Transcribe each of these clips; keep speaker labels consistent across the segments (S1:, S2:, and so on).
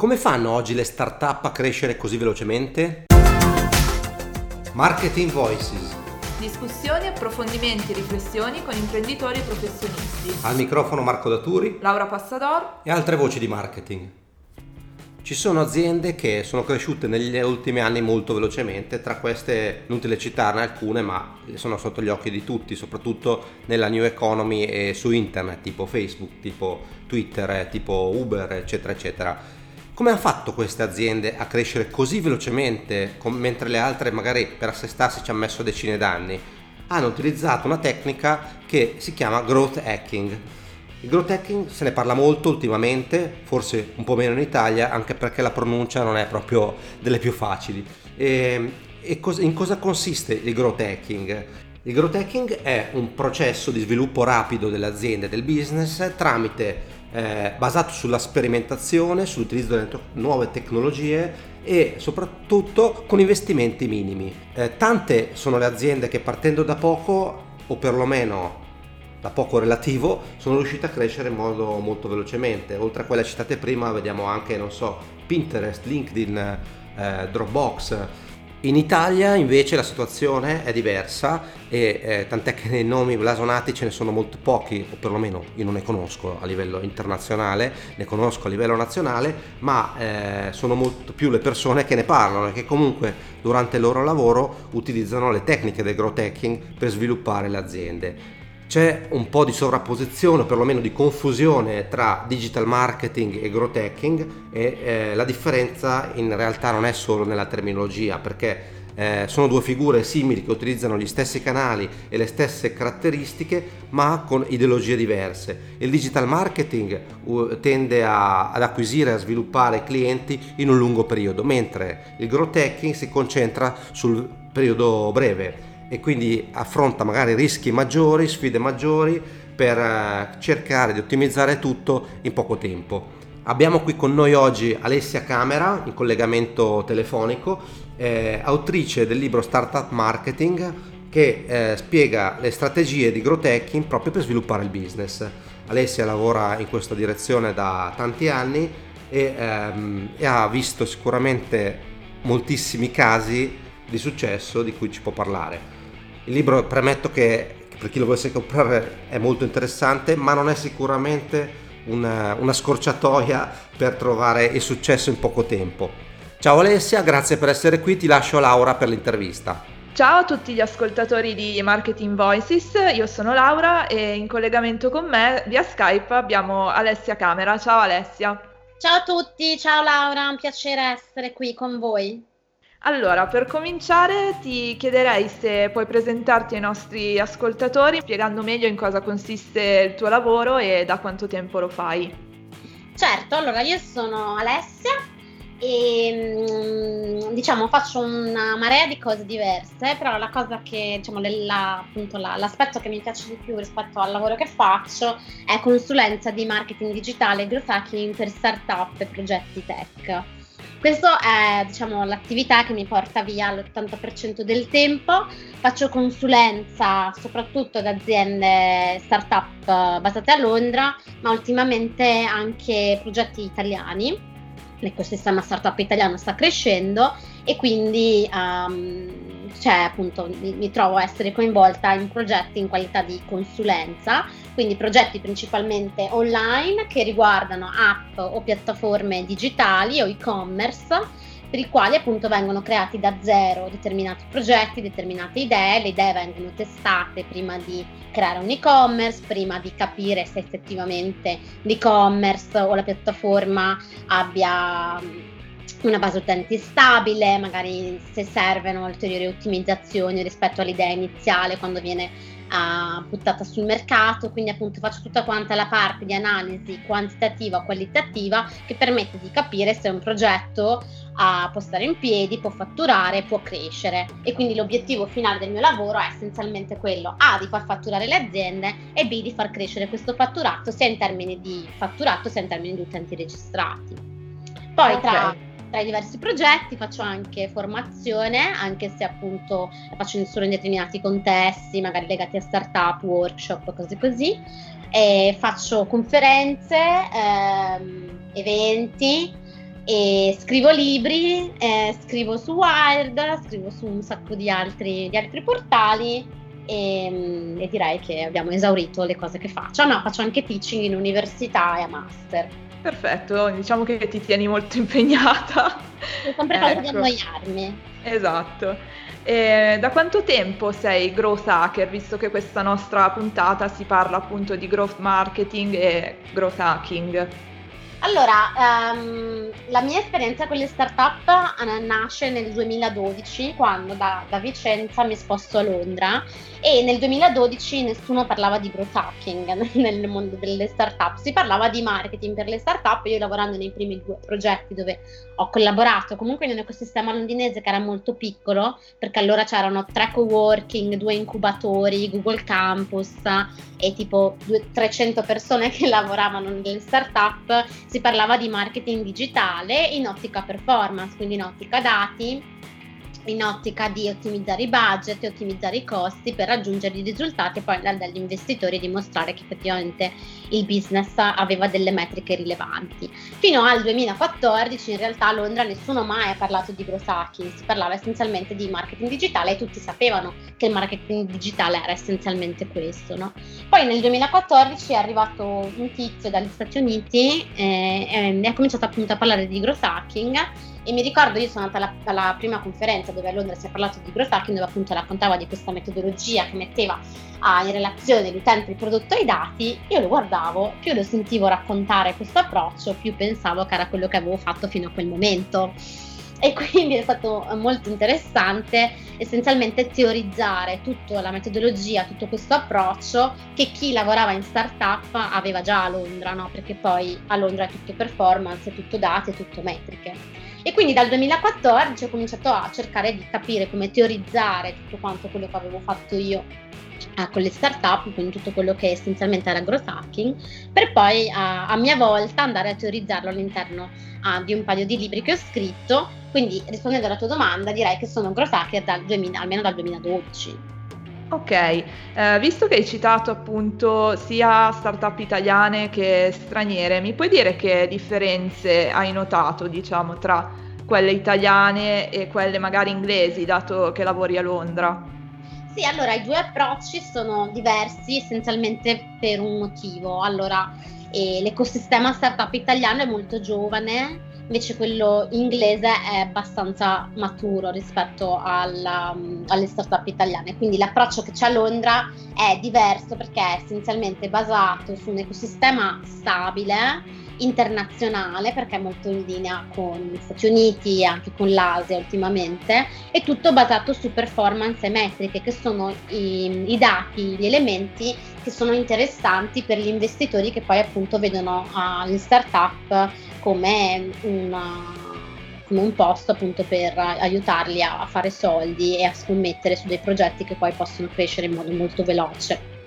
S1: Come fanno oggi le start-up a crescere così velocemente? Marketing Voices.
S2: Discussioni, approfondimenti, riflessioni con imprenditori e professionisti.
S1: Al microfono Marco Daturi
S2: Laura Passador
S1: e altre voci di marketing. Ci sono aziende che sono cresciute negli ultimi anni molto velocemente, tra queste inutile citarne alcune, ma sono sotto gli occhi di tutti, soprattutto nella new economy e su internet, tipo Facebook, tipo Twitter, tipo Uber, eccetera, eccetera come hanno fatto queste aziende a crescere così velocemente, mentre le altre magari per assestarsi ci hanno messo decine d'anni? Hanno utilizzato una tecnica che si chiama growth hacking. Il growth hacking se ne parla molto ultimamente, forse un po' meno in Italia, anche perché la pronuncia non è proprio delle più facili. E, e cos- in cosa consiste il growth hacking? Il growth hacking è un processo di sviluppo rapido delle aziende, del business, tramite eh, basato sulla sperimentazione, sull'utilizzo delle nuove tecnologie e soprattutto con investimenti minimi. Eh, tante sono le aziende che partendo da poco o perlomeno da poco relativo sono riuscite a crescere in modo molto velocemente. Oltre a quelle citate prima vediamo anche, non so, Pinterest, LinkedIn, eh, Dropbox, in Italia invece la situazione è diversa e eh, tant'è che nei nomi blasonati ce ne sono molto pochi, o perlomeno io non ne conosco a livello internazionale, ne conosco a livello nazionale, ma eh, sono molto più le persone che ne parlano e che comunque durante il loro lavoro utilizzano le tecniche del growth hacking per sviluppare le aziende c'è un po' di sovrapposizione o perlomeno di confusione tra digital marketing e growth hacking e eh, la differenza in realtà non è solo nella terminologia perché eh, sono due figure simili che utilizzano gli stessi canali e le stesse caratteristiche ma con ideologie diverse. Il digital marketing tende a, ad acquisire e a sviluppare clienti in un lungo periodo mentre il growth hacking si concentra sul periodo breve e quindi affronta magari rischi maggiori, sfide maggiori per eh, cercare di ottimizzare tutto in poco tempo. Abbiamo qui con noi oggi Alessia Camera in collegamento telefonico, eh, autrice del libro Startup Marketing che eh, spiega le strategie di growth hacking proprio per sviluppare il business. Alessia lavora in questa direzione da tanti anni e, ehm, e ha visto sicuramente moltissimi casi di successo di cui ci può parlare. Il libro premetto che per chi lo volesse comprare è molto interessante, ma non è sicuramente una, una scorciatoia per trovare il successo in poco tempo. Ciao Alessia, grazie per essere qui, ti lascio Laura per l'intervista.
S2: Ciao a tutti gli ascoltatori di Marketing Voices, io sono Laura e in collegamento con me via Skype abbiamo Alessia Camera. Ciao Alessia.
S3: Ciao a tutti, ciao Laura, un piacere essere qui con voi.
S2: Allora, per cominciare ti chiederei se puoi presentarti ai nostri ascoltatori spiegando meglio in cosa consiste il tuo lavoro e da quanto tempo lo fai.
S3: Certo, allora io sono Alessia e mm, diciamo faccio una marea di cose diverse, però la cosa che diciamo la, appunto la, l'aspetto che mi piace di più rispetto al lavoro che faccio è consulenza di marketing digitale e growth hacking per startup e progetti tech. Questa è diciamo, l'attività che mi porta via l'80% del tempo. Faccio consulenza soprattutto ad aziende startup basate a Londra, ma ultimamente anche progetti italiani. L'ecosistema startup italiano sta crescendo e quindi um, cioè, appunto, mi, mi trovo a essere coinvolta in progetti in qualità di consulenza quindi progetti principalmente online che riguardano app o piattaforme digitali o e-commerce per i quali appunto vengono creati da zero determinati progetti, determinate idee, le idee vengono testate prima di creare un e-commerce, prima di capire se effettivamente l'e-commerce o la piattaforma abbia una base utenti stabile, magari se servono ulteriori ottimizzazioni rispetto all'idea iniziale quando viene uh, buttata sul mercato, quindi appunto faccio tutta quanta la parte di analisi quantitativa qualitativa che permette di capire se un progetto uh, può stare in piedi, può fatturare, può crescere e quindi l'obiettivo finale del mio lavoro è essenzialmente quello A di far fatturare le aziende e B di far crescere questo fatturato sia in termini di fatturato sia in termini di utenti registrati. Poi okay. tra tra i diversi progetti faccio anche formazione, anche se appunto la faccio solo in determinati contesti, magari legati a startup, workshop, cose così. E faccio conferenze, ehm, eventi, e scrivo libri, eh, scrivo su Wired, scrivo su un sacco di altri, di altri portali e, e, direi che abbiamo esaurito le cose che faccio. No, faccio anche teaching in università e a master.
S2: Perfetto, diciamo che ti tieni molto impegnata.
S3: Ho sempre ecco. di annoiarmi.
S2: Esatto. E da quanto tempo sei growth hacker, visto che questa nostra puntata si parla appunto di growth marketing e growth hacking?
S3: Allora, um, la mia esperienza con le startup uh, nasce nel 2012 quando da, da, Vicenza mi sposto a Londra e nel 2012 nessuno parlava di growth hacking nel mondo delle startup, si parlava di marketing per le startup, io lavorando nei primi due progetti dove ho collaborato comunque in un ecosistema londinese che era molto piccolo perché allora c'erano tre co-working, due incubatori, Google Campus e tipo 300 persone che lavoravano nelle startup si parlava di marketing digitale in ottica performance, quindi in ottica dati in ottica di ottimizzare i budget ottimizzare i costi per raggiungere i risultati e poi andare dagli investitori e dimostrare che effettivamente il business aveva delle metriche rilevanti. Fino al 2014 in realtà a Londra nessuno mai ha parlato di growth hacking, si parlava essenzialmente di marketing digitale e tutti sapevano che il marketing digitale era essenzialmente questo. No? Poi nel 2014 è arrivato un tizio dagli Stati Uniti eh, e ha cominciato appunto a parlare di growth hacking e mi ricordo, io sono andata alla, alla, prima conferenza dove a Londra si è parlato di growth hacking, dove appunto raccontava di questa metodologia che metteva ah, in relazione l'utente, il prodotto e i dati. Io lo guardavo, più lo sentivo raccontare questo approccio, più pensavo che era quello che avevo fatto fino a quel momento. E quindi è stato molto interessante essenzialmente teorizzare tutta la metodologia, tutto questo approccio che chi lavorava in startup aveva già a Londra, no? perché poi a Londra è tutto performance, è tutto dati, è tutto metriche. E quindi dal 2014 ho cominciato a cercare di capire come teorizzare tutto quanto quello che avevo fatto io eh, con le startup, quindi tutto quello che essenzialmente era growth hacking, per poi a, a mia volta andare a teorizzarlo all'interno uh, di un paio di libri che ho scritto. Quindi rispondendo alla tua domanda, direi che sono growth hacker dal 2000, almeno dal 2012.
S2: Ok, eh, visto che hai citato appunto sia startup italiane che straniere, mi puoi dire che differenze hai notato, diciamo, tra quelle italiane e quelle magari inglesi, dato che lavori a Londra?
S3: Sì, allora i due approcci sono diversi essenzialmente per un motivo. Allora, eh, l'ecosistema startup italiano è molto giovane, invece quello inglese è abbastanza maturo rispetto alla, um, alle startup italiane, quindi l'approccio che c'è a Londra è diverso perché è essenzialmente basato su un ecosistema stabile, internazionale, perché è molto in linea con gli Stati Uniti e anche con l'Asia ultimamente, è tutto basato su performance e metriche, che sono i, i dati, gli elementi che sono interessanti per gli investitori che poi appunto vedono uh, le startup come una, come un posto appunto per aiutarli a fare soldi e a scommettere su dei progetti che poi possono crescere in modo molto veloce.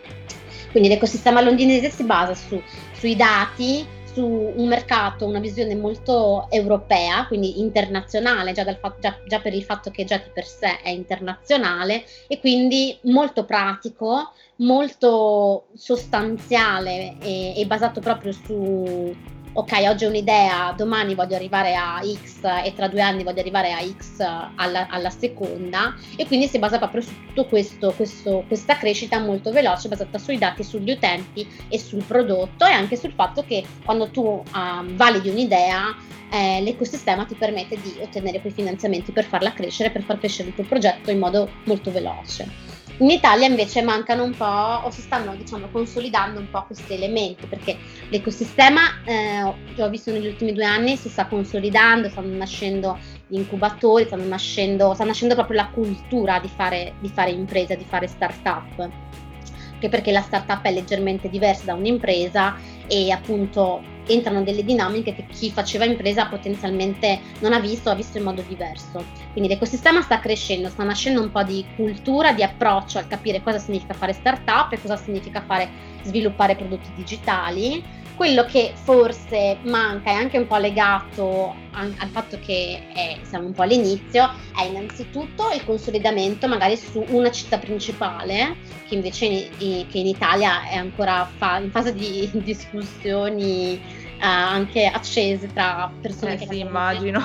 S3: Quindi l'ecosistema londinese si basa su, sui dati, su un mercato, una visione molto europea, quindi internazionale, già, fatto, già, già, per il fatto che già di per sé è internazionale e quindi molto pratico, molto sostanziale e, e basato proprio su ok, oggi ho un'idea, domani voglio arrivare a X e tra due anni voglio arrivare a X alla, alla seconda e quindi si basa proprio su questo, questa crescita molto veloce basata sui dati, sugli utenti e sul prodotto e anche sul fatto che quando tu um, validi un'idea eh, l'ecosistema ti permette di ottenere quei finanziamenti per farla crescere, per far crescere il tuo progetto in modo molto veloce. In Italia invece mancano un po' o si stanno diciamo consolidando un po' questi elementi perché l'ecosistema eh, ho visto negli ultimi due anni si sta consolidando, stanno nascendo gli incubatori, stanno nascendo, sta nascendo proprio la cultura di fare, di fare impresa, di fare start-up anche perché la startup è leggermente diversa da un'impresa e appunto entrano delle dinamiche che chi faceva impresa potenzialmente non ha visto, ha visto in modo diverso. Quindi l'ecosistema sta crescendo, sta nascendo un po' di cultura, di approccio al capire cosa significa fare startup e cosa significa fare sviluppare prodotti digitali quello che forse manca è anche un po' legato al fatto che è, siamo un po' all'inizio è innanzitutto il consolidamento magari su una città principale che invece in, che in Italia è ancora fa, in fase di discussioni anche accese tra persone
S2: eh
S3: che...
S2: Sì, immagino.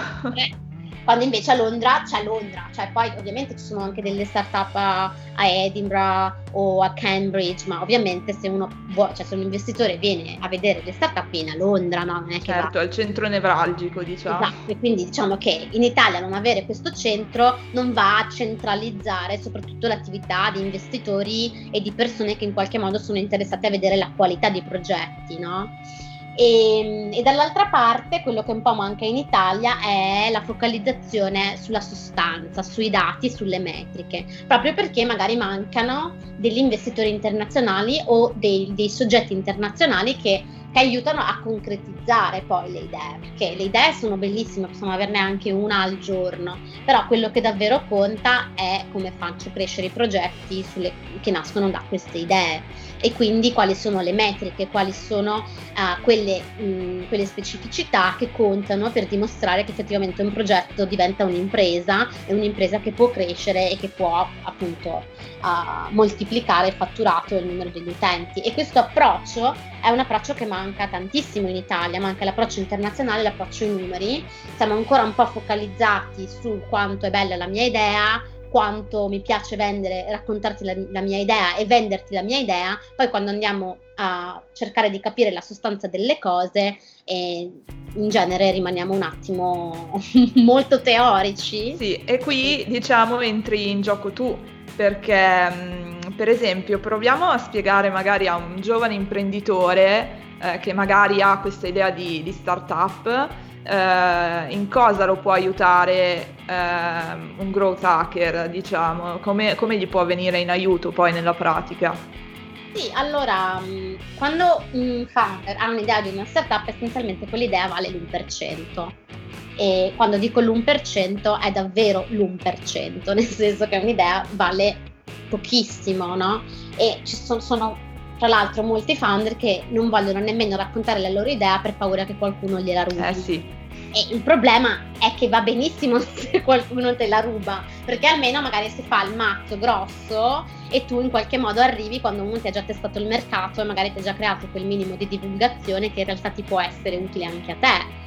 S3: Quando invece a Londra c'è Londra, cioè poi ovviamente ci sono anche delle start-up a, a Edinburgh o a Cambridge, ma ovviamente se uno vuole, cioè se un investitore viene a vedere le start-up viene a Londra, no? Non è
S2: che certo, va... al centro nevralgico, diciamo.
S3: Esatto, e quindi diciamo che in Italia non avere questo centro non va a centralizzare soprattutto l'attività di investitori e di persone che in qualche modo sono interessate a vedere la qualità dei progetti, no? E, ehm, e, dall'altra parte quello che un po' manca in Italia è la focalizzazione sulla sostanza, sui dati, sulle metriche, proprio perché magari mancano degli investitori internazionali o dei, dei soggetti internazionali che che aiutano a concretizzare poi le idee, perché le idee sono bellissime, possiamo averne anche una al giorno, però quello che davvero conta è come faccio crescere i progetti sulle, che nascono da queste idee e quindi quali sono le metriche, quali sono uh, quelle, mh, quelle, specificità che contano per dimostrare che effettivamente un progetto diventa un'impresa e un'impresa che può crescere e che può appunto uh, moltiplicare il fatturato e il numero degli utenti. E questo approccio è un approccio che manca tantissimo in Italia, manca l'approccio internazionale, l'approccio ai numeri, siamo ancora un po' focalizzati su quanto è bella la mia idea, quanto mi piace vendere, raccontarti la, la, mia idea e venderti la mia idea, poi quando andiamo a cercare di capire la sostanza delle cose, eh, in genere rimaniamo un attimo molto teorici.
S2: Sì, e qui diciamo entri in gioco tu, perché mm, per esempio proviamo a spiegare magari a un giovane imprenditore eh, che magari ha questa idea di, di startup, eh, in cosa lo può aiutare eh, un growth hacker, diciamo, come, come gli può venire in aiuto poi nella pratica?
S3: Sì, allora, mm, quando un founder ha un'idea di una startup, essenzialmente quell'idea vale l'1%. E quando dico l'1% è davvero l'1%, nel senso che un'idea vale pochissimo, no? E ci sono, sono tra l'altro molti founder che non vogliono nemmeno raccontare la loro idea per paura che qualcuno gliela rubi.
S2: Eh sì.
S3: E il problema è che va benissimo se qualcuno te la ruba, perché almeno magari si fa il mazzo grosso e tu in qualche modo arrivi quando uno ti ha già testato il mercato e magari ti ha già creato quel minimo di divulgazione che in realtà ti può essere utile anche a te.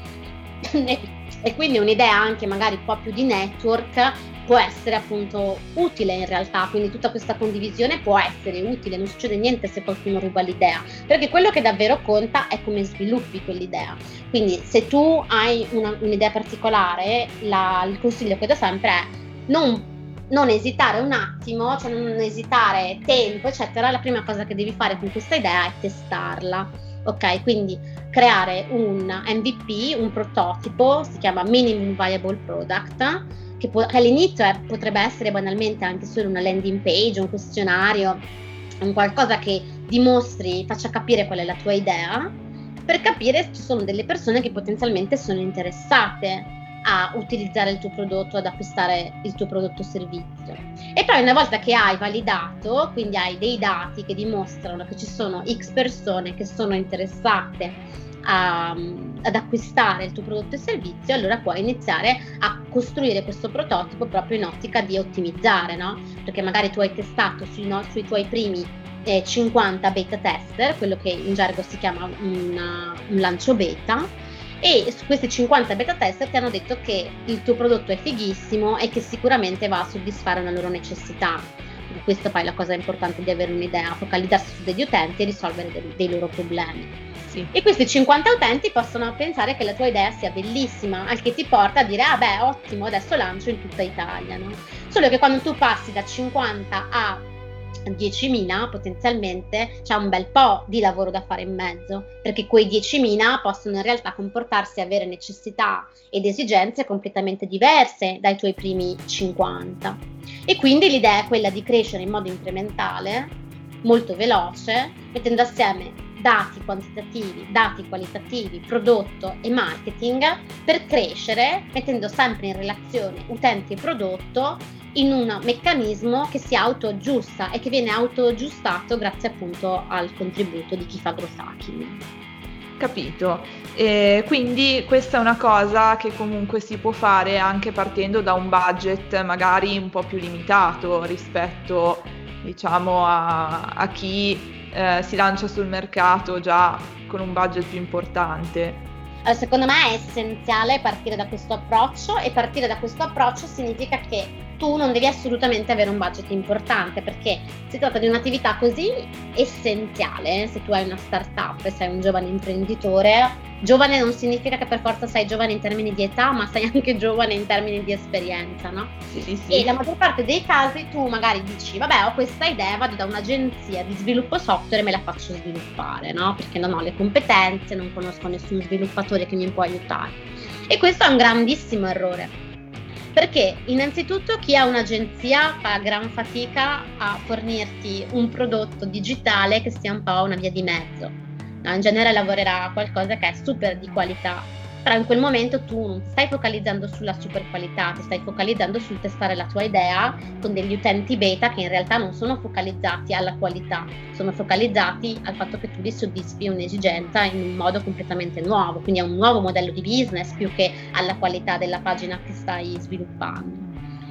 S3: e quindi un'idea anche magari un po' più di network può essere appunto utile in realtà, quindi tutta questa condivisione può essere utile, non succede niente se qualcuno ruba l'idea, perché quello che davvero conta è come sviluppi quell'idea. Quindi se tu hai una, un'idea particolare, la, il consiglio che do sempre è non non esitare un attimo, cioè non esitare tempo, eccetera, la prima cosa che devi fare con questa idea è testarla. Ok, quindi creare un MVP, un prototipo, si chiama Minimum Viable Product, che, po- che all'inizio è, potrebbe essere banalmente anche solo una landing page, un questionario, un qualcosa che dimostri, faccia capire qual è la tua idea, per capire se ci sono delle persone che potenzialmente sono interessate a utilizzare il tuo prodotto, ad acquistare il tuo prodotto o servizio. E poi una volta che hai validato, quindi hai dei dati che dimostrano che ci sono X persone che sono interessate a, ad acquistare il tuo prodotto e servizio, allora puoi iniziare a costruire questo prototipo proprio in ottica di ottimizzare, no? Perché magari tu hai testato sui, no, sui tuoi primi eh, 50 beta tester, quello che in gergo si chiama un, un lancio beta, e su questi 50 beta tester ti hanno detto che il tuo prodotto è fighissimo e che sicuramente va a soddisfare una loro necessità. Questa poi è la cosa importante di avere un'idea, focalizzarsi su degli utenti e risolvere dei, dei loro problemi. Sì. E questi 50 utenti possono pensare che la tua idea sia bellissima, al che ti porta a dire, ah beh, ottimo, adesso lancio in tutta Italia. No? Solo che quando tu passi da 50 a 10.000 potenzialmente c'è un bel po' di lavoro da fare in mezzo, perché quei 10.000 possono in realtà comportarsi e avere necessità ed esigenze completamente diverse dai tuoi primi 50. E quindi l'idea è quella di crescere in modo incrementale, molto veloce, mettendo assieme dati quantitativi, dati qualitativi, prodotto e marketing per crescere mettendo sempre in relazione utente e prodotto in un meccanismo che si autoaggiusta e che viene autoaggiustato grazie appunto al contributo di chi fa growth hacking.
S2: Capito. E quindi questa è una cosa che comunque si può fare anche partendo da un budget magari un po' più limitato rispetto diciamo a, a chi eh, si lancia sul mercato già con un budget più importante?
S3: Allora, secondo me è essenziale partire da questo approccio e partire da questo approccio significa che tu non devi assolutamente avere un budget importante perché si tratta di un'attività così essenziale se tu hai una startup e sei un giovane imprenditore. Giovane non significa che per forza sei giovane in termini di età, ma sei anche giovane in termini di esperienza, no?
S2: Sì, sì, sì.
S3: E la maggior parte dei casi tu magari dici, vabbè, ho questa idea, vado da un'agenzia di sviluppo software e me la faccio sviluppare, no? Perché non ho le competenze, non conosco nessun sviluppatore che mi può aiutare. E questo è un grandissimo errore perché innanzitutto chi ha un'agenzia fa gran fatica a fornirti un prodotto digitale che sia un po' una via di mezzo. No, in genere lavorerà a qualcosa che è super di qualità però in quel momento tu non stai focalizzando sulla super qualità, ti stai focalizzando sul testare la tua idea con degli utenti beta che in realtà non sono focalizzati alla qualità, sono focalizzati al fatto che tu li soddisfi un'esigenza in un modo completamente nuovo, quindi è un nuovo modello di business più che alla qualità della pagina che stai sviluppando.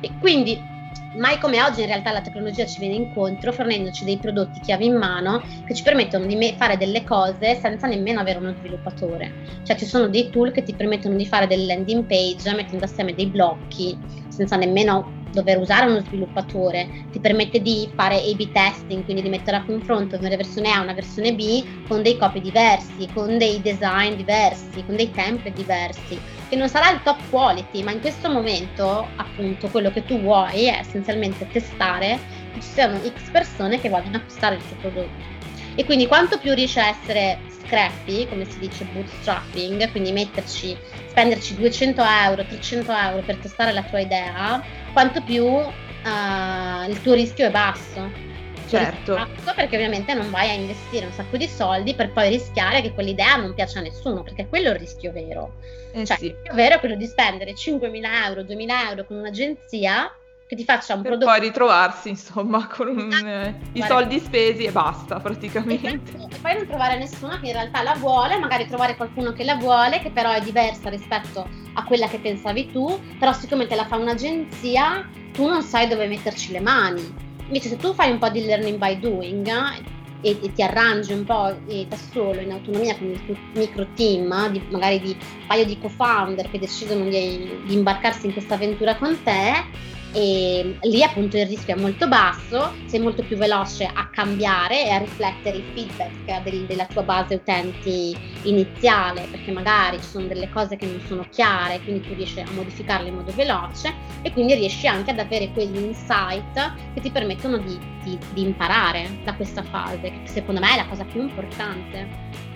S3: E quindi mai come oggi in realtà la tecnologia ci viene incontro fornendoci dei prodotti chiave in mano che ci permettono di me- fare delle cose senza nemmeno avere uno sviluppatore. Cioè ci sono dei tool che ti permettono di fare delle landing page mettendo assieme dei blocchi senza nemmeno dover usare uno sviluppatore, ti permette di fare A-B testing, quindi di mettere a confronto una versione A e una versione B con dei copy diversi, con dei design diversi, con dei template diversi, che non sarà il top quality, ma in questo momento appunto quello che tu vuoi è essenzialmente testare che ci siano X persone che vogliono acquistare il tuo prodotto. E quindi quanto più riesci a essere scrappy, come si dice bootstrapping, quindi metterci, spenderci 200 euro, 300 euro per testare la tua idea, quanto più uh, il tuo rischio è basso.
S2: Certo.
S3: Basso perché ovviamente non vai a investire un sacco di soldi per poi rischiare che quell'idea non piaccia a nessuno, perché quello è il rischio vero.
S2: Eh
S3: cioè,
S2: sì.
S3: il rischio vero è quello di spendere 5.000 euro, 2.000 euro con un'agenzia che ti faccia un
S2: per
S3: prodotto.
S2: poi ritrovarsi insomma con un,
S3: Esatto.
S2: eh, i soldi spesi e basta praticamente.
S3: Esatto, E poi non trovare nessuno che in realtà la vuole, magari trovare qualcuno che la vuole, che però è diversa rispetto a quella che pensavi tu, però siccome te la fa un'agenzia, tu non sai dove metterci le mani. Invece se tu fai un po' di learning by doing eh, e, e ti arrangi un po' da solo in autonomia con il tuo micro team, eh, di- magari di un paio di co-founder che decidono di, di imbarcarsi in questa avventura con te, e lì appunto il rischio è molto basso, sei molto più veloce a cambiare e a riflettere il feedback del- della tua base utenti iniziale, perché magari ci sono delle cose che non sono chiare, quindi tu riesci a modificarle in modo veloce e quindi riesci anche ad avere quegli insight che ti permettono di, di- di imparare da questa fase, che secondo me è la cosa più importante.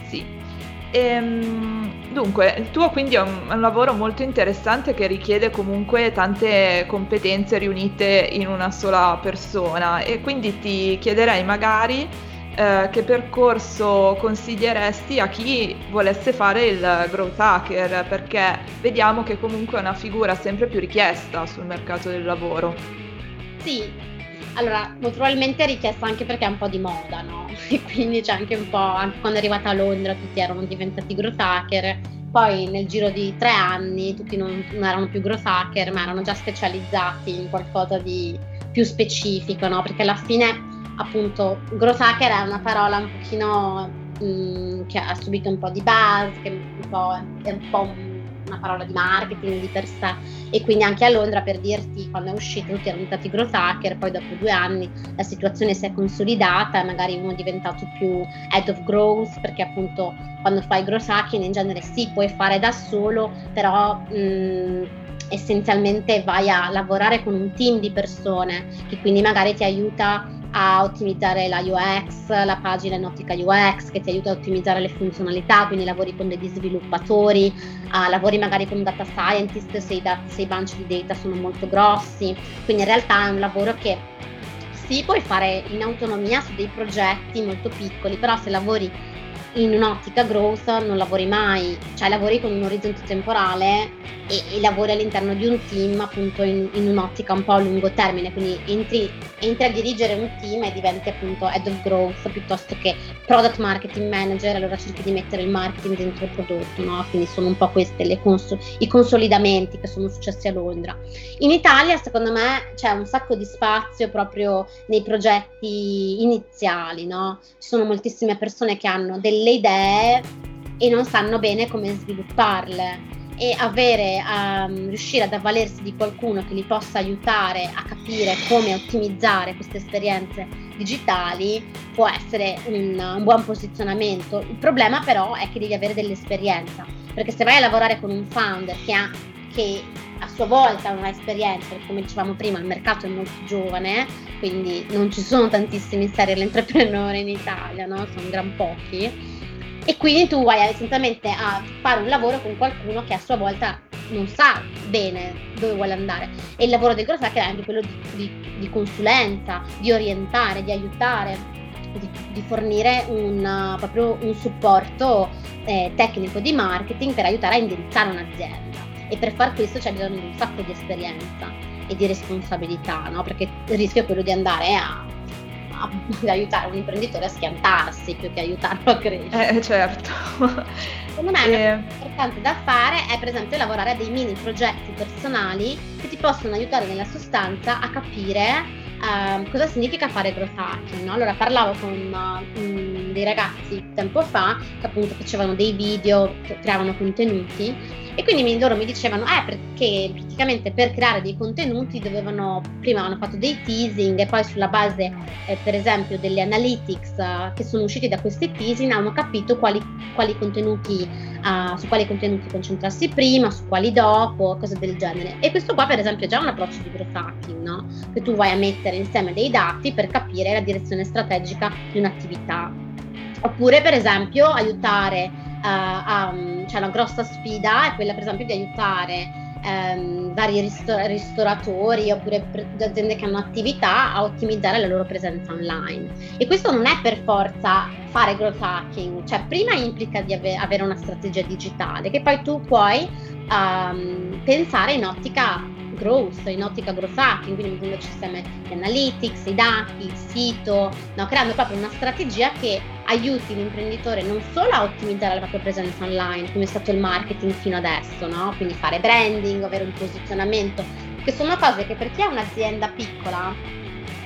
S2: Sì. Ehm, dunque, il tuo quindi è un, un lavoro molto interessante che richiede comunque tante competenze riunite in una sola persona e quindi ti chiederei magari eh, che percorso consiglieresti a chi volesse fare il growth hacker perché vediamo che comunque è una figura sempre più richiesta sul mercato del lavoro.
S3: Sì, allora molto probabilmente è richiesta anche perché è un po' di moda, no? E quindi c'è anche un po', anche quando è arrivata a Londra tutti erano diventati growth hacker, poi nel giro di tre anni tutti non, non erano più growth hacker ma erano già specializzati in qualcosa di più specifico, no? Perché alla fine appunto growth hacker è una parola un pochino mm, che ha subito un po' di buzz, che un po', è un po' una parola di marketing di per sé. E quindi anche a Londra per dirti quando è uscito tutti erano diventati growth hacker poi dopo due anni la situazione si è consolidata magari uno è diventato più head of growth perché appunto quando fai growth hacking in genere sì puoi fare da solo però mh, essenzialmente vai a lavorare con un team di persone che quindi magari ti aiuta a ottimizzare la UX, la pagina in ottica UX che ti aiuta a ottimizzare le funzionalità, quindi lavori con degli sviluppatori, ah, lavori magari con data scientist se i, dat- se i bunch di data sono molto grossi, quindi in realtà è un lavoro che sì puoi fare in autonomia su dei progetti molto piccoli, però se lavori in un'ottica growth non lavori mai, cioè lavori con un orizzonte temporale e, e lavori all'interno di un team appunto in, in, un'ottica un po' a lungo termine, quindi entri, entri, a dirigere un team e diventi appunto head of growth piuttosto che product marketing manager, allora cerchi di mettere il marketing dentro il prodotto, no? quindi sono un po' questi cons- i consolidamenti che sono successi a Londra. In Italia secondo me c'è un sacco di spazio proprio nei progetti iniziali, no? ci sono moltissime persone che hanno delle idee e non sanno bene come svilupparle e avere, um, riuscire ad avvalersi di qualcuno che li possa aiutare a capire come ottimizzare queste esperienze digitali può essere un, un buon posizionamento. Il problema però è che devi avere dell'esperienza, perché se vai a lavorare con un founder che ha, che a sua volta non ha esperienza, perché come dicevamo prima il mercato è molto giovane, quindi non ci sono tantissimi serial entrepreneur in Italia, no? sono gran pochi e quindi tu vai essenzialmente a fare un lavoro con qualcuno che a sua volta non sa bene dove vuole andare e il lavoro del growth hacker è anche quello di, di, di, consulenza, di orientare, di aiutare, di, di fornire un, proprio un supporto eh, tecnico di marketing per aiutare a indirizzare un'azienda e per far questo c'è bisogno di un sacco di esperienza e di responsabilità, no? perché il rischio è quello di andare a ad aiutare un imprenditore a schiantarsi più che aiutarlo a crescere.
S2: Eh, certo.
S3: Secondo me eh. una cosa importante da fare è per esempio lavorare a dei mini progetti personali che ti possono aiutare nella sostanza a capire Uh, cosa significa fare growth hacking. No? Allora parlavo con uh, dei ragazzi tempo fa che appunto facevano dei video, creavano contenuti e quindi loro mi dicevano, eh, perché praticamente per creare dei contenuti dovevano, prima hanno fatto dei teasing e poi sulla base, eh, per esempio, delle analytics uh, che sono usciti da questi teasing hanno capito quali, quali contenuti, uh, su quali contenuti concentrarsi prima, su quali dopo, cose del genere. E questo qua, per esempio, è già un approccio di growth hacking, no? Che tu vai a mettere insieme dei dati per capire la direzione strategica di un'attività. Oppure, per esempio, aiutare uh, um, c'è una grossa sfida, è quella per esempio di aiutare um, vari ristor- ristoratori oppure pre- aziende che hanno attività a ottimizzare la loro presenza online. E questo non è per forza fare growth hacking, cioè prima implica di ave- avere una strategia digitale che poi tu puoi um, pensare in ottica growth, in ottica growth hacking, quindi mettendoci insieme gli analytics, i dati, il sito, no? creando proprio una strategia che aiuti l'imprenditore non solo a ottimizzare la propria presenza online, come è stato il marketing fino adesso, no? quindi fare branding, avere un posizionamento, che sono cose che per chi ha un'azienda piccola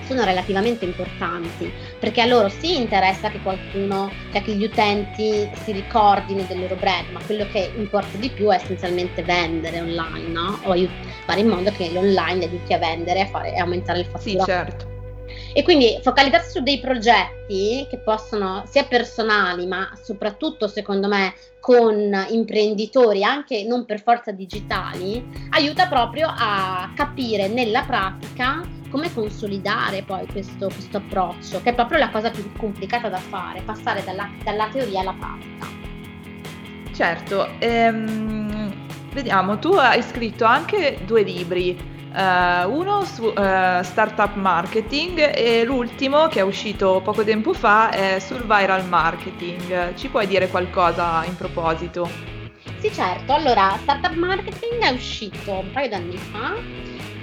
S3: sono relativamente importanti, perché a loro sì interessa che qualcuno, cioè che gli utenti si ricordino del loro brand, ma quello che importa di più è essenzialmente vendere online, no? O aiut- fare in modo che l'online aiuti a vendere e, fare, e aumentare il fatturato.
S2: Sì, certo.
S3: E quindi focalizzarsi su dei progetti che possono sia personali, ma soprattutto secondo me con imprenditori, anche non per forza digitali, aiuta proprio a capire nella pratica come consolidare poi questo, questo approccio, che è proprio la cosa più complicata da fare, passare dalla, dalla teoria alla pratica.
S2: Certo, ehm, vediamo, tu hai scritto anche due libri. Uh, uno su uh, startup marketing e l'ultimo che è uscito poco tempo fa è sul viral marketing. Ci puoi dire qualcosa in proposito?
S3: Sì, certo. Allora, startup marketing è uscito un paio d'anni fa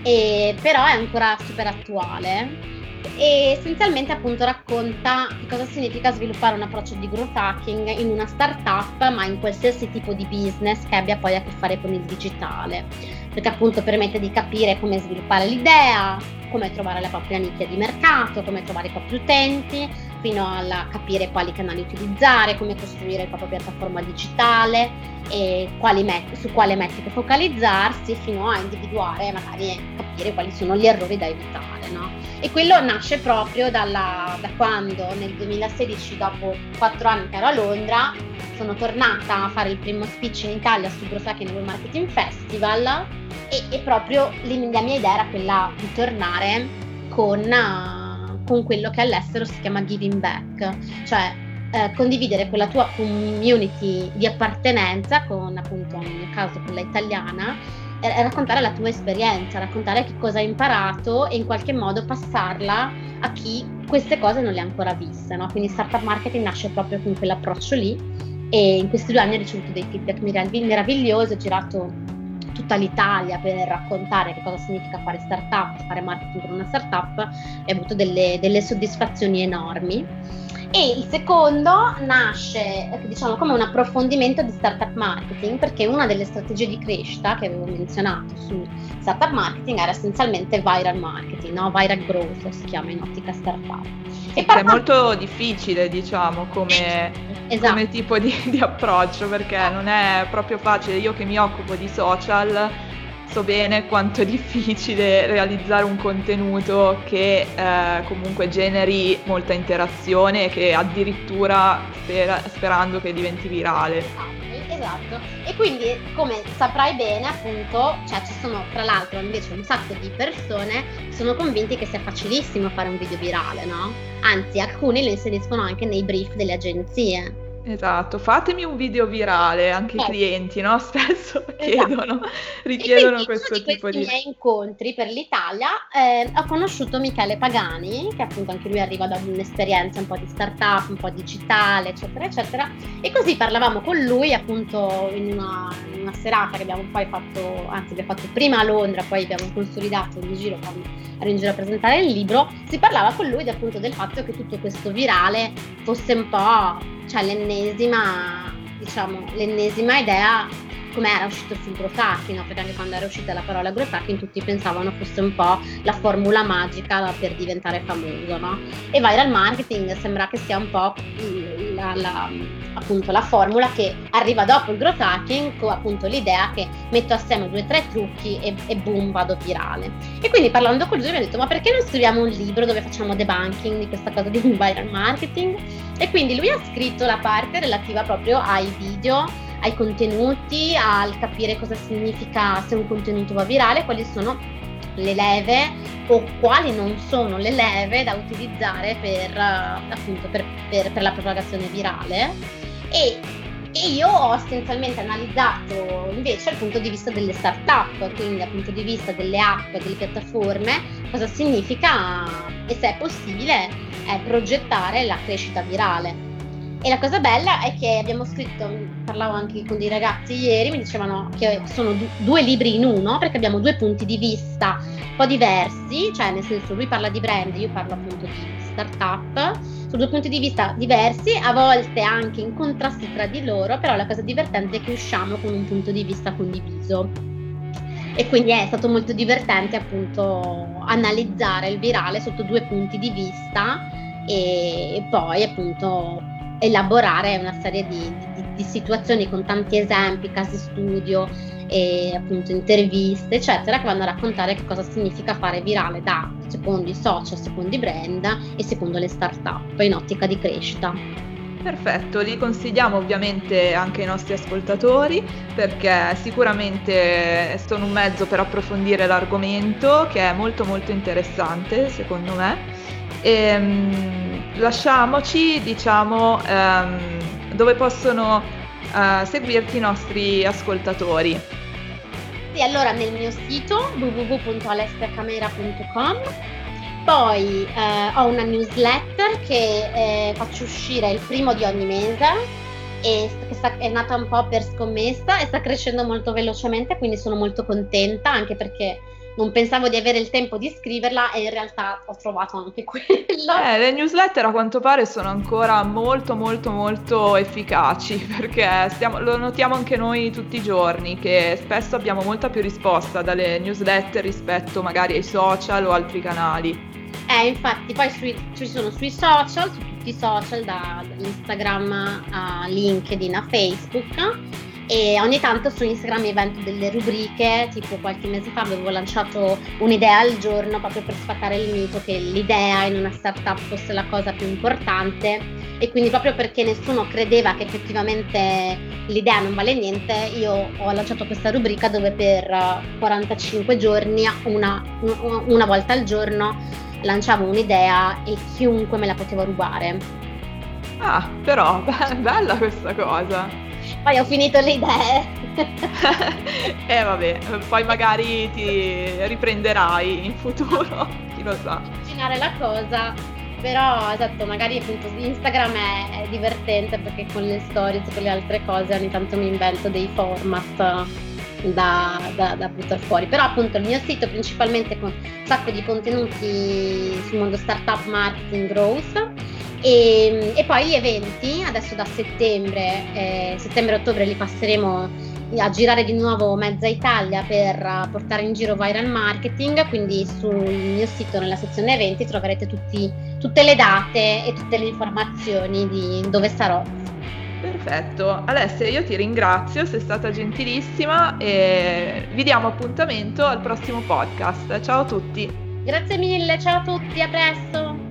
S3: e, però è ancora super attuale e essenzialmente appunto racconta cosa significa sviluppare un approccio di growth hacking in una startup ma in qualsiasi tipo di business che abbia poi a che fare con il digitale. Perché appunto permette di capire come sviluppare l'idea, come trovare la propria nicchia di mercato, come trovare i propri utenti, fino a capire quali canali utilizzare, come costruire la propria piattaforma digitale e met- su quale metriche focalizzarsi, fino a individuare magari capire quali sono gli errori da evitare. No? E quello nasce proprio dalla, da quando nel 2016, dopo quattro anni che ero a Londra, sono tornata a fare il primo speech in Italia sul Growth Marketing Festival e, e proprio la mia idea era quella di tornare con, uh, con quello che all'estero si chiama giving back, cioè eh, condividere con la tua community di appartenenza, con appunto nel mio caso quella italiana, è raccontare la tua esperienza, raccontare che cosa hai imparato e in qualche modo passarla a chi queste cose non le ha ancora viste. No? Quindi startup marketing nasce proprio con quell'approccio lì e in questi due anni ho ricevuto dei feedback meravigliosi, ho girato tutta l'Italia per raccontare che cosa significa fare startup, fare marketing per una startup e ho avuto delle, delle soddisfazioni enormi. E il secondo nasce diciamo, come un approfondimento di startup marketing perché una delle strategie di crescita che avevo menzionato su startup marketing era essenzialmente viral marketing, no? viral growth si chiama in ottica startup.
S2: E è molto difficile diciamo come, esatto. come tipo di, di approccio perché non è proprio facile, io che mi occupo di social so bene quanto è difficile realizzare un contenuto che eh, comunque generi molta interazione che addirittura spera, sperando che diventi virale.
S3: Esatto, e quindi come saprai bene appunto, cioè ci sono tra l'altro invece un sacco di persone che sono convinti che sia facilissimo fare un video virale, no? Anzi alcuni lo inseriscono anche nei brief delle agenzie.
S2: Esatto, fatemi un video virale, anche i eh. clienti, no? Spesso esatto. chiedono, richiedono questo tipo di...
S3: Miei incontri per l'Italia eh, ho conosciuto Michele Pagani, che appunto anche lui arriva da un'esperienza un po' di startup, un po' digitale, eccetera, eccetera, e così parlavamo con lui appunto in una, in una serata che abbiamo poi fatto, anzi abbiamo fatto prima a Londra, poi abbiamo consolidato in giro quando ero in giro a presentare il libro, si parlava con lui appunto del fatto che tutto questo virale fosse un po' cioè l'ennesima, diciamo, l'ennesima idea come era uscito sul no? perché anche quando era uscita la parola growth hacking tutti pensavano fosse un po' la formula magica per diventare famoso, no? E viral marketing sembra che sia un po' la, la, appunto la formula che arriva dopo il growth hacking con appunto l'idea che metto assieme due o tre trucchi e, e, boom vado virale. E quindi parlando con lui mi ha detto ma perché non scriviamo un libro dove facciamo debunking di questa cosa di viral marketing? E quindi lui ha scritto la parte relativa proprio ai video ai contenuti, al capire cosa significa se un contenuto va virale, quali sono le leve o quali non sono le leve da utilizzare per, appunto, per, per, per la propagazione virale. E, e, io ho essenzialmente analizzato invece dal punto di vista delle start-up, quindi dal punto di vista delle app, delle piattaforme, cosa significa e se è possibile è progettare la crescita virale. E la cosa bella è che abbiamo scritto, parlavo anche con dei ragazzi ieri, mi dicevano che sono du- due libri in uno perché abbiamo due punti di vista un po' diversi, cioè nel senso lui parla di brand, io parlo appunto di startup, sono due punti di vista diversi, a volte anche in contrasti tra di loro, però la cosa divertente è che usciamo con un punto di vista condiviso. E quindi è stato molto divertente appunto analizzare il virale sotto due punti di vista e poi appunto elaborare una serie di, di, di, situazioni con tanti esempi, casi studio e appunto interviste, eccetera, che vanno a raccontare che cosa significa fare virale da secondo i social, secondo i brand e secondo le start-up in ottica di crescita.
S2: Perfetto, li consigliamo ovviamente anche ai nostri ascoltatori perché sicuramente sono un mezzo per approfondire l'argomento che è molto molto interessante secondo me. E, ehm, lasciamoci, diciamo, ehm, dove possono eh, seguirti i nostri ascoltatori.
S3: Sì, allora nel mio sito www.alestiacamera.com poi eh, ho una newsletter che eh, faccio uscire il primo di ogni mese e sta, è nata un po' per scommessa e sta crescendo molto velocemente, quindi sono molto contenta anche perché non pensavo di avere il tempo di scriverla e in realtà ho trovato anche quello.
S2: Eh, le newsletter a quanto pare sono ancora molto molto molto efficaci perché stiamo, lo notiamo anche noi tutti i giorni che spesso abbiamo molta più risposta dalle newsletter rispetto magari ai social o altri canali.
S3: Eh, infatti, poi sui, ci sono sui social, su tutti i social, da Instagram a LinkedIn a Facebook e ogni tanto su Instagram invento delle rubriche, tipo qualche mese fa avevo lanciato un'idea al giorno proprio per sfatare il mito che l'idea in una startup fosse la cosa più importante e quindi proprio perché nessuno credeva che effettivamente l'idea non vale niente, io ho lanciato questa rubrica dove per 45 giorni, una, una volta al giorno, lanciavo un'idea e chiunque me la poteva rubare.
S2: Ah, però, bella questa cosa.
S3: Poi ho finito le idee.
S2: eh vabbè, poi magari ti riprenderai in futuro, chi lo sa.
S3: Immaginare la cosa, però esatto, magari appunto Instagram è, è divertente perché con le stories e con le altre cose ogni tanto mi invento dei format da, da, da, buttare fuori. Però appunto il mio sito principalmente con un sacco di contenuti sul mondo startup, marketing, growth. E, e poi gli eventi, adesso da settembre, eh, settembre-ottobre li passeremo a girare di nuovo mezza Italia per portare in giro viral marketing, quindi sul mio sito nella sezione eventi troverete tutti, tutte le date e tutte le informazioni di dove sarò.
S2: Perfetto, Alessia io ti ringrazio, sei stata gentilissima e vi diamo appuntamento al prossimo podcast. Ciao a tutti.
S3: Grazie mille, ciao a tutti, a presto.